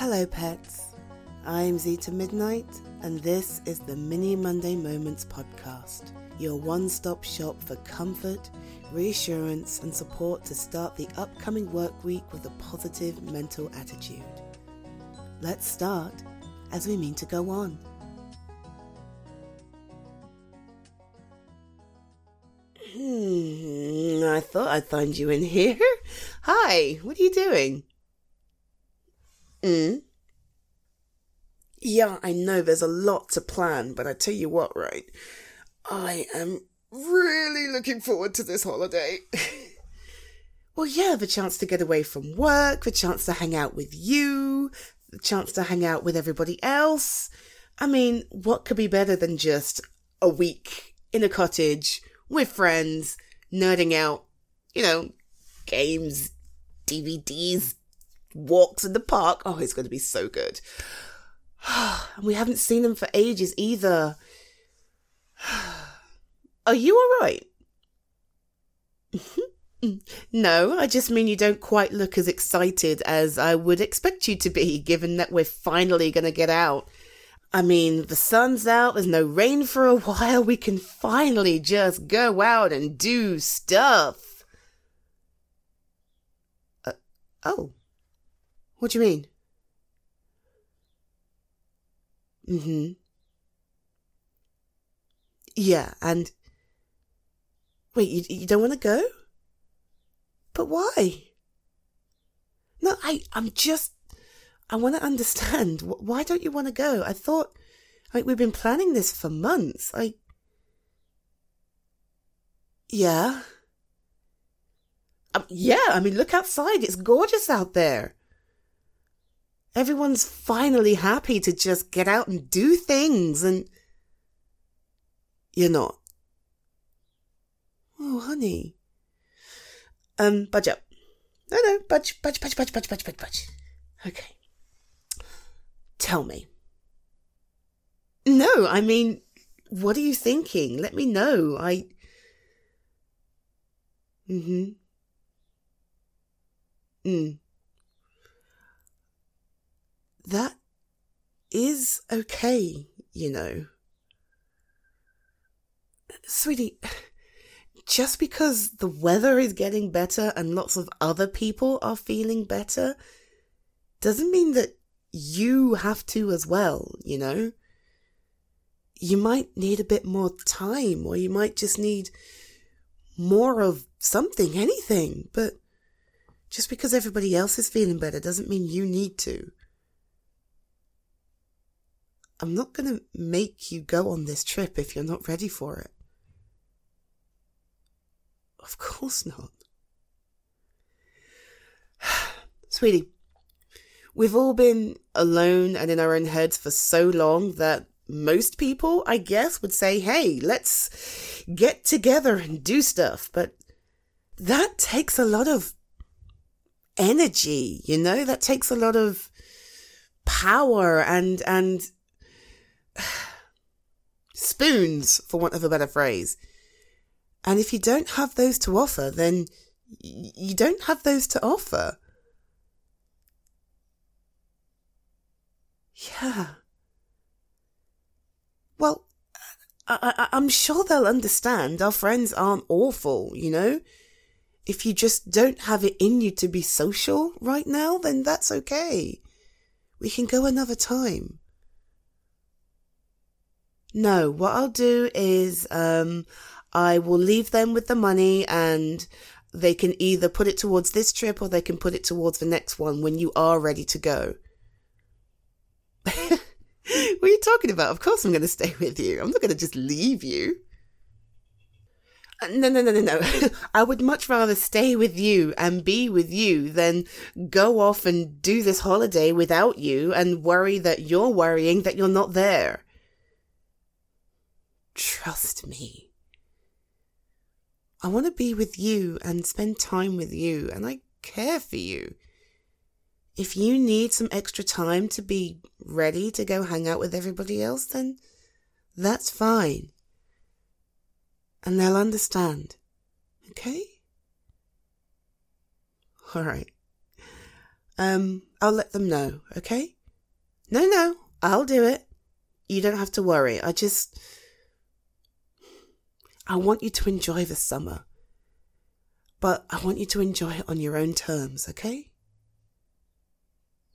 Hello, pets. I'm Zeta Midnight, and this is the Mini Monday Moments podcast, your one stop shop for comfort, reassurance, and support to start the upcoming work week with a positive mental attitude. Let's start as we mean to go on. Hmm, I thought I'd find you in here. Hi, what are you doing? Hmm? Yeah, I know there's a lot to plan, but I tell you what, right? I am really looking forward to this holiday. well, yeah, the chance to get away from work, the chance to hang out with you, the chance to hang out with everybody else. I mean, what could be better than just a week in a cottage with friends, nerding out, you know, games, DVDs, walks in the park. Oh, it's going to be so good. and we haven't seen them for ages either. Are you all right? no, I just mean you don't quite look as excited as I would expect you to be, given that we're finally going to get out. I mean, the sun's out, there's no rain for a while, we can finally just go out and do stuff. Uh, oh. What do you mean? Mm hmm. Yeah, and. Wait, you, you don't want to go? But why? No, I, I'm just. I want to understand. Why don't you want to go? I thought. Like, we've been planning this for months. I. Yeah. Um, yeah, I mean, look outside. It's gorgeous out there. Everyone's finally happy to just get out and do things, and you're not. Oh, honey. Um, budge up. No, no, budge, budge, budge, budge, budge, budge, budge, budge. Okay. Tell me. No, I mean, what are you thinking? Let me know. I. Mm hmm. Mm that is okay, you know. Sweetie, just because the weather is getting better and lots of other people are feeling better doesn't mean that you have to as well, you know? You might need a bit more time, or you might just need more of something, anything, but just because everybody else is feeling better doesn't mean you need to. I'm not going to make you go on this trip if you're not ready for it. Of course not. Sweetie, we've all been alone and in our own heads for so long that most people, I guess, would say, hey, let's get together and do stuff. But that takes a lot of energy, you know, that takes a lot of power and, and spoons, for want of a better phrase. And if you don't have those to offer, then you don't have those to offer. Yeah. Well, I, am sure they'll understand. Our friends aren't awful, you know? If you just don't have it in you to be social right now, then that's okay. We can go another time. No, what I'll do is um, I will leave them with the money and they can either put it towards this trip or they can put it towards the next one when you are ready to go. what are you talking about? Of course I'm going to stay with you. I'm not going to just leave you. Uh, no, no, no, no, no. I would much rather stay with you and be with you than go off and do this holiday without you and worry that you're worrying that you're not there. Trust me. I want to be with you and spend time with you, and I care for you. If you need some extra time to be ready to go hang out with everybody else, then that's fine. And they'll understand. Okay? All right. Um, I'll let them know, okay? No, no, I'll do it. You don't have to worry. I just. I want you to enjoy the summer. But I want you to enjoy it on your own terms, okay?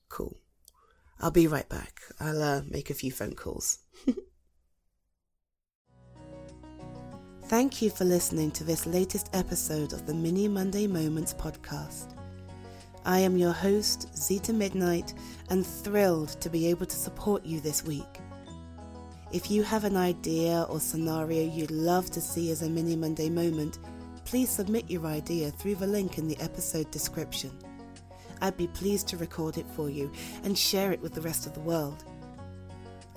Cool. I'll be right back. I'll uh, make a few phone calls. Thank you for listening to this latest episode of the Mini Monday Moments podcast. I am your host, Zeta Midnight, and thrilled to be able to support you this week. If you have an idea or scenario you'd love to see as a Mini Monday moment, please submit your idea through the link in the episode description. I'd be pleased to record it for you and share it with the rest of the world.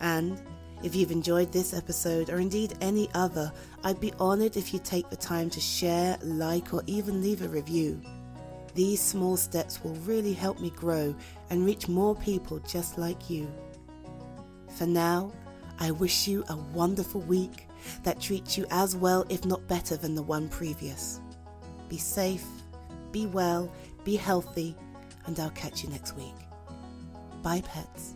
And if you've enjoyed this episode or indeed any other, I'd be honoured if you take the time to share, like, or even leave a review. These small steps will really help me grow and reach more people just like you. For now, I wish you a wonderful week that treats you as well, if not better, than the one previous. Be safe, be well, be healthy, and I'll catch you next week. Bye, pets.